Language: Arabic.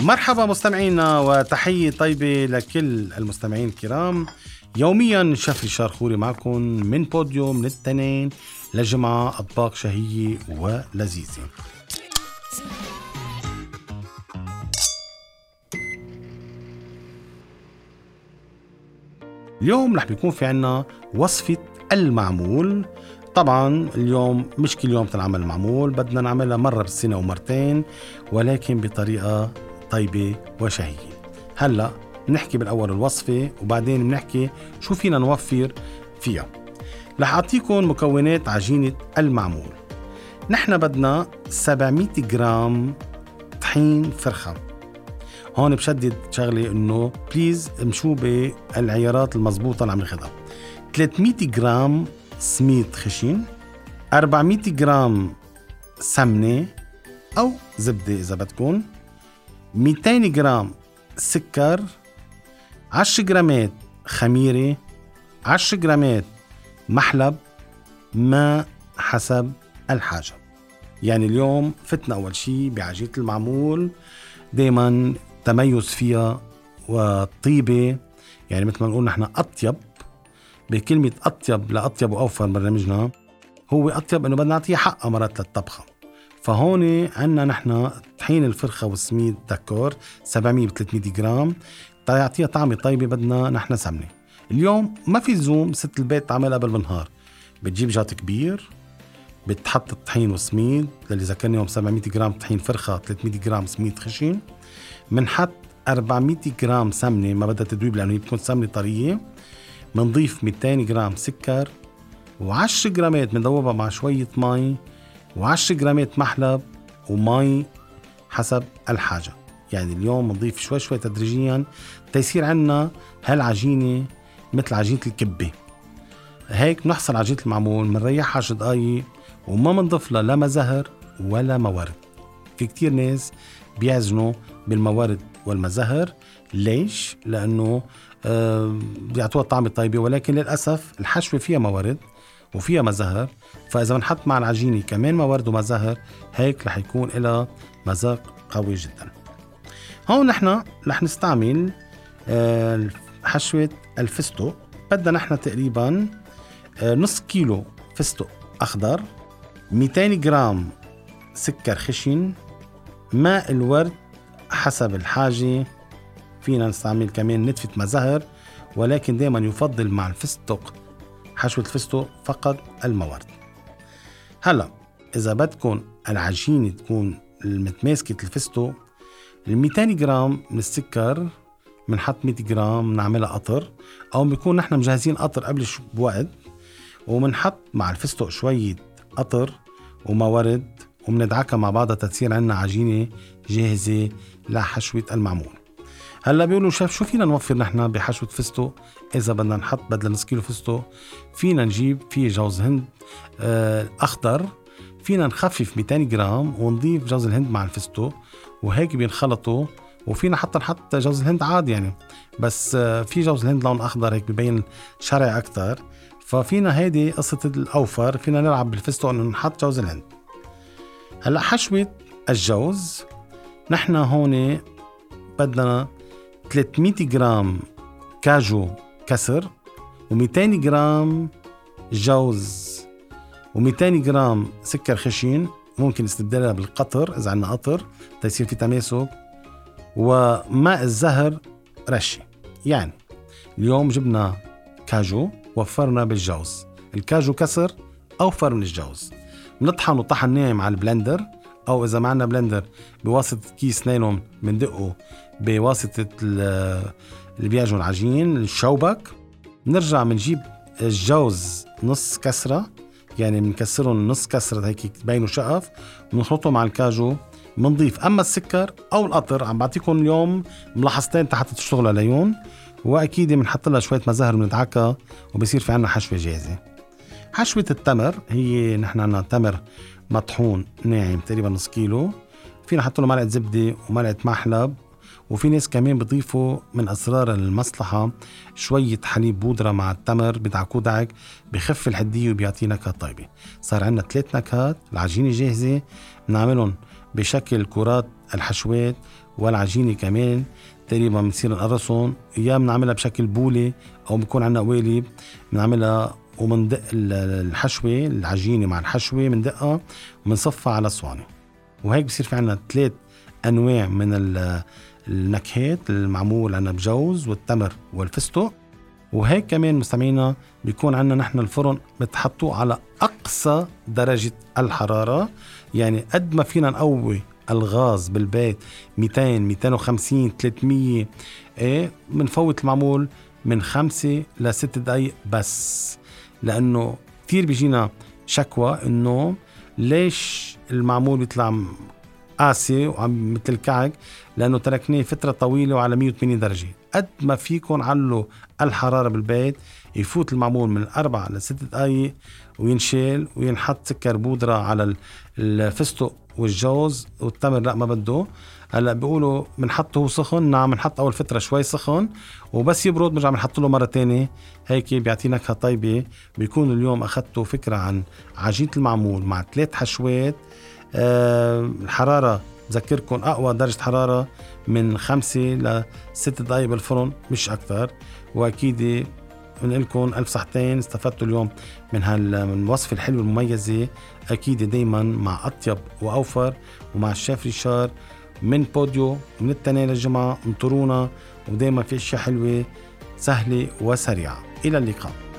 مرحبا مستمعينا وتحية طيبة لكل المستمعين الكرام. يوميا شفري شارخوري معكم من بوديوم من التنين لجمعة أطباق شهية ولذيذة. اليوم رح بيكون في عنا وصفة المعمول طبعا اليوم مش كل يوم تنعمل معمول بدنا نعملها مرة بالسنة ومرتين ولكن بطريقة طيبة وشهية. هلأ بنحكي بالأول الوصفة وبعدين بنحكي شو فينا نوفر فيها. رح أعطيكم مكونات عجينة المعمول. نحن بدنا 700 جرام طحين فرخة. هون بشدد شغلة إنه please امشوا بالعيارات المضبوطة اللي عم ناخذها 300 جرام سميد خشن 400 جرام سمنة أو زبدة إذا بدكم 200 جرام سكر 10 جرامات خميرة 10 جرامات محلب ماء حسب الحاجة. يعني اليوم فتنا أول شيء بعجينة المعمول دايما تميز فيها وطيبة. يعني مثل ما نقول نحن أطيب. بكلمة أطيب لأطيب وأوفر برنامجنا هو أطيب إنه بدنا نعطيه حقها مرات للطبخة. فهون عندنا نحن طحين الفرخة والسميد دكور 700 ب 300 جرام تيعطيها طعمة طيبة بدنا نحن سمنة. اليوم ما في زوم ست البيت تعملها قبل بالنهار. بتجيب جات كبير بتحط الطحين والسميد اللي ذكرناهم 700 جرام طحين فرخة 300 جرام سميد خشن. بنحط 400 جرام سمنة ما بدها تدويب لأنه هي بتكون سمنة طرية. بنضيف 200 جرام سكر و10 جرامات بندوبها مع شوية مي و10 جرامات محلب ومي حسب الحاجة. يعني اليوم بنضيف شوي شوي تدريجيا. تيصير عنا هالعجينة مثل عجينة الكبة. هيك بنحصل عجينة المعمول بنريحها 10 دقايق وما بنضيف لها لا مزهر ولا موارد. في كتير ناس بيعزنوا بالموارد والمزهر. ليش؟ لأنه بيعطوها طعمة طيبة ولكن للأسف الحشوة فيها موارد وفيها مزهر. فإذا بنحط مع العجينة كمان موارد ومزهر هيك رح يكون لها مذاق قوي جدا. هون نحن رح نستعمل آه حشوة الفستق. بدنا نحن تقريبا آه نص كيلو فستق أخضر 200 جرام سكر خشن ماء الورد حسب الحاجة. فينا نستعمل كمان نتفة مزهر ولكن دائما يفضل مع الفستق. حشوة الفستق فقط الموارد. هلا إذا بدكم العجينة تكون متماسكة الفستق ال 200 جرام من السكر بنحط 100 جرام بنعملها قطر أو بنكون نحن مجهزين قطر قبل بوقت وبنحط مع الفستق شوية قطر وموارد وبندعكها مع بعضها تصير عنا عجينة جاهزة لحشوة المعمول. هلأ بيقولوا شاف شو فينا نوفر نحن بحشوة فستق إذا بدنا نحط بدل نص كيلو فستق فينا نجيب فيه جوز هند آه أخضر فينا نخفف 200 جرام ونضيف جوز الهند مع الفستق وهيك بينخلطوا وفينا حتى نحط جوز الهند عادي يعني. بس آه في جوز الهند لون أخضر هيك ببين شرعي أكتر. ففينا هيدي قصة الأوفر فينا نلعب بالفستق إنه نحط جوز الهند. هلا حشوة الجوز نحن هون بدنا 300 جرام كاجو كسر و200 جرام جوز و200 جرام سكر خشن ممكن نستبدلها بالقطر إذا عندنا قطر تيصير في تماسك وماء الزهر رشة يعني اليوم جبنا كاجو وفرنا بالجوز. الكاجو كسر اوفر من الجوز. بنطحنه طحن ناعم على ال blender أو إذا ما عندنا blender بواسطة كيس نايلون بندقه بواسطة اللي بيعجن العجين الشوبك. بنرجع بنجيب الجوز نص كسرة يعني بنكسرهم نص كسرة هيك تبينوا شقف بنخلطه مع الكاجو بنضيف أما السكر أو القطر. عم بعطيكم اليوم ملاحظتين حتى تشتغلوا عليهم وأكيد بنحط لها شوية مزهر بندعكها وبصير في عنا حشوة جاهزة. حشوة التمر هي نحن عنا تمر مطحون ناعم تقريبا نص كيلو. فينا نحط له معلقة زبدة ومعلقة محلب. وفي ناس كمان بضيفوا من أسرار المصلحة شوية حليب بودرة مع التمر بدعكوه دعك بخف الحدية وبيعطي نكهه طيبة. صار عندنا ثلاث نكهات العجينة جاهزة بنعملهم بشكل كرات الحشوات والعجينة كمان تقريبا بنصير نقرصهم. يا بنعملها بشكل بولي أو بكون عندنا قوالب بنعملها ومندق الحشوة العجينة مع الحشوة بندقها وبنصفها على صواني وهيك بصير في عندنا ثلاث أنواع من النكهات المعمول عنا بجوز والتمر والفستق. وهيك كمان مستمعينا بيكون عندنا نحن الفرن بتحطوه على أقصى درجة الحرارة. يعني قد ما فينا نقوي الغاز بالبيت 200 250 300 إيه بنفوت المعمول من خمسة لست دقايق بس. لأنه كثير بيجينا شكوى إنه ليش المعمول بيطلع قاسي وعم مثل الكعك لأنه تركناه فترة طويلة وعلى 180 درجة. قد ما فيكم علوا الحرارة بالبيت يفوت المعمول من أربع لست دقايق وينشال وينحط سكر بودرة على الفستق والجوز والتمر لا ما بده. هلا بيقولوا بنحطه سخن. نعم بنحط أول فترة شوي سخن وبس يبرد بنرجع بنحط له مرة تانية. هيك بيعطي نكهه طيبه بيكون اليوم اخذتوا فكرة عن عجينة المعمول مع ثلاث حشوات. أه الحرارة بذكركم أقوى درجة حرارة من خمسة لست دقائق بالفرن مش أكثر. وأكيد بنقول لكم ألف صحتين. استفدتوا اليوم من هالوصفه الحلوة المميزة. أكيد دائما مع أطيب وأوفر. ومع الشيف ريشار من بوديو من التنين للجمعه انطرونا ودائما في أشياء حلوة سهلة وسريعة. إلى اللقاء.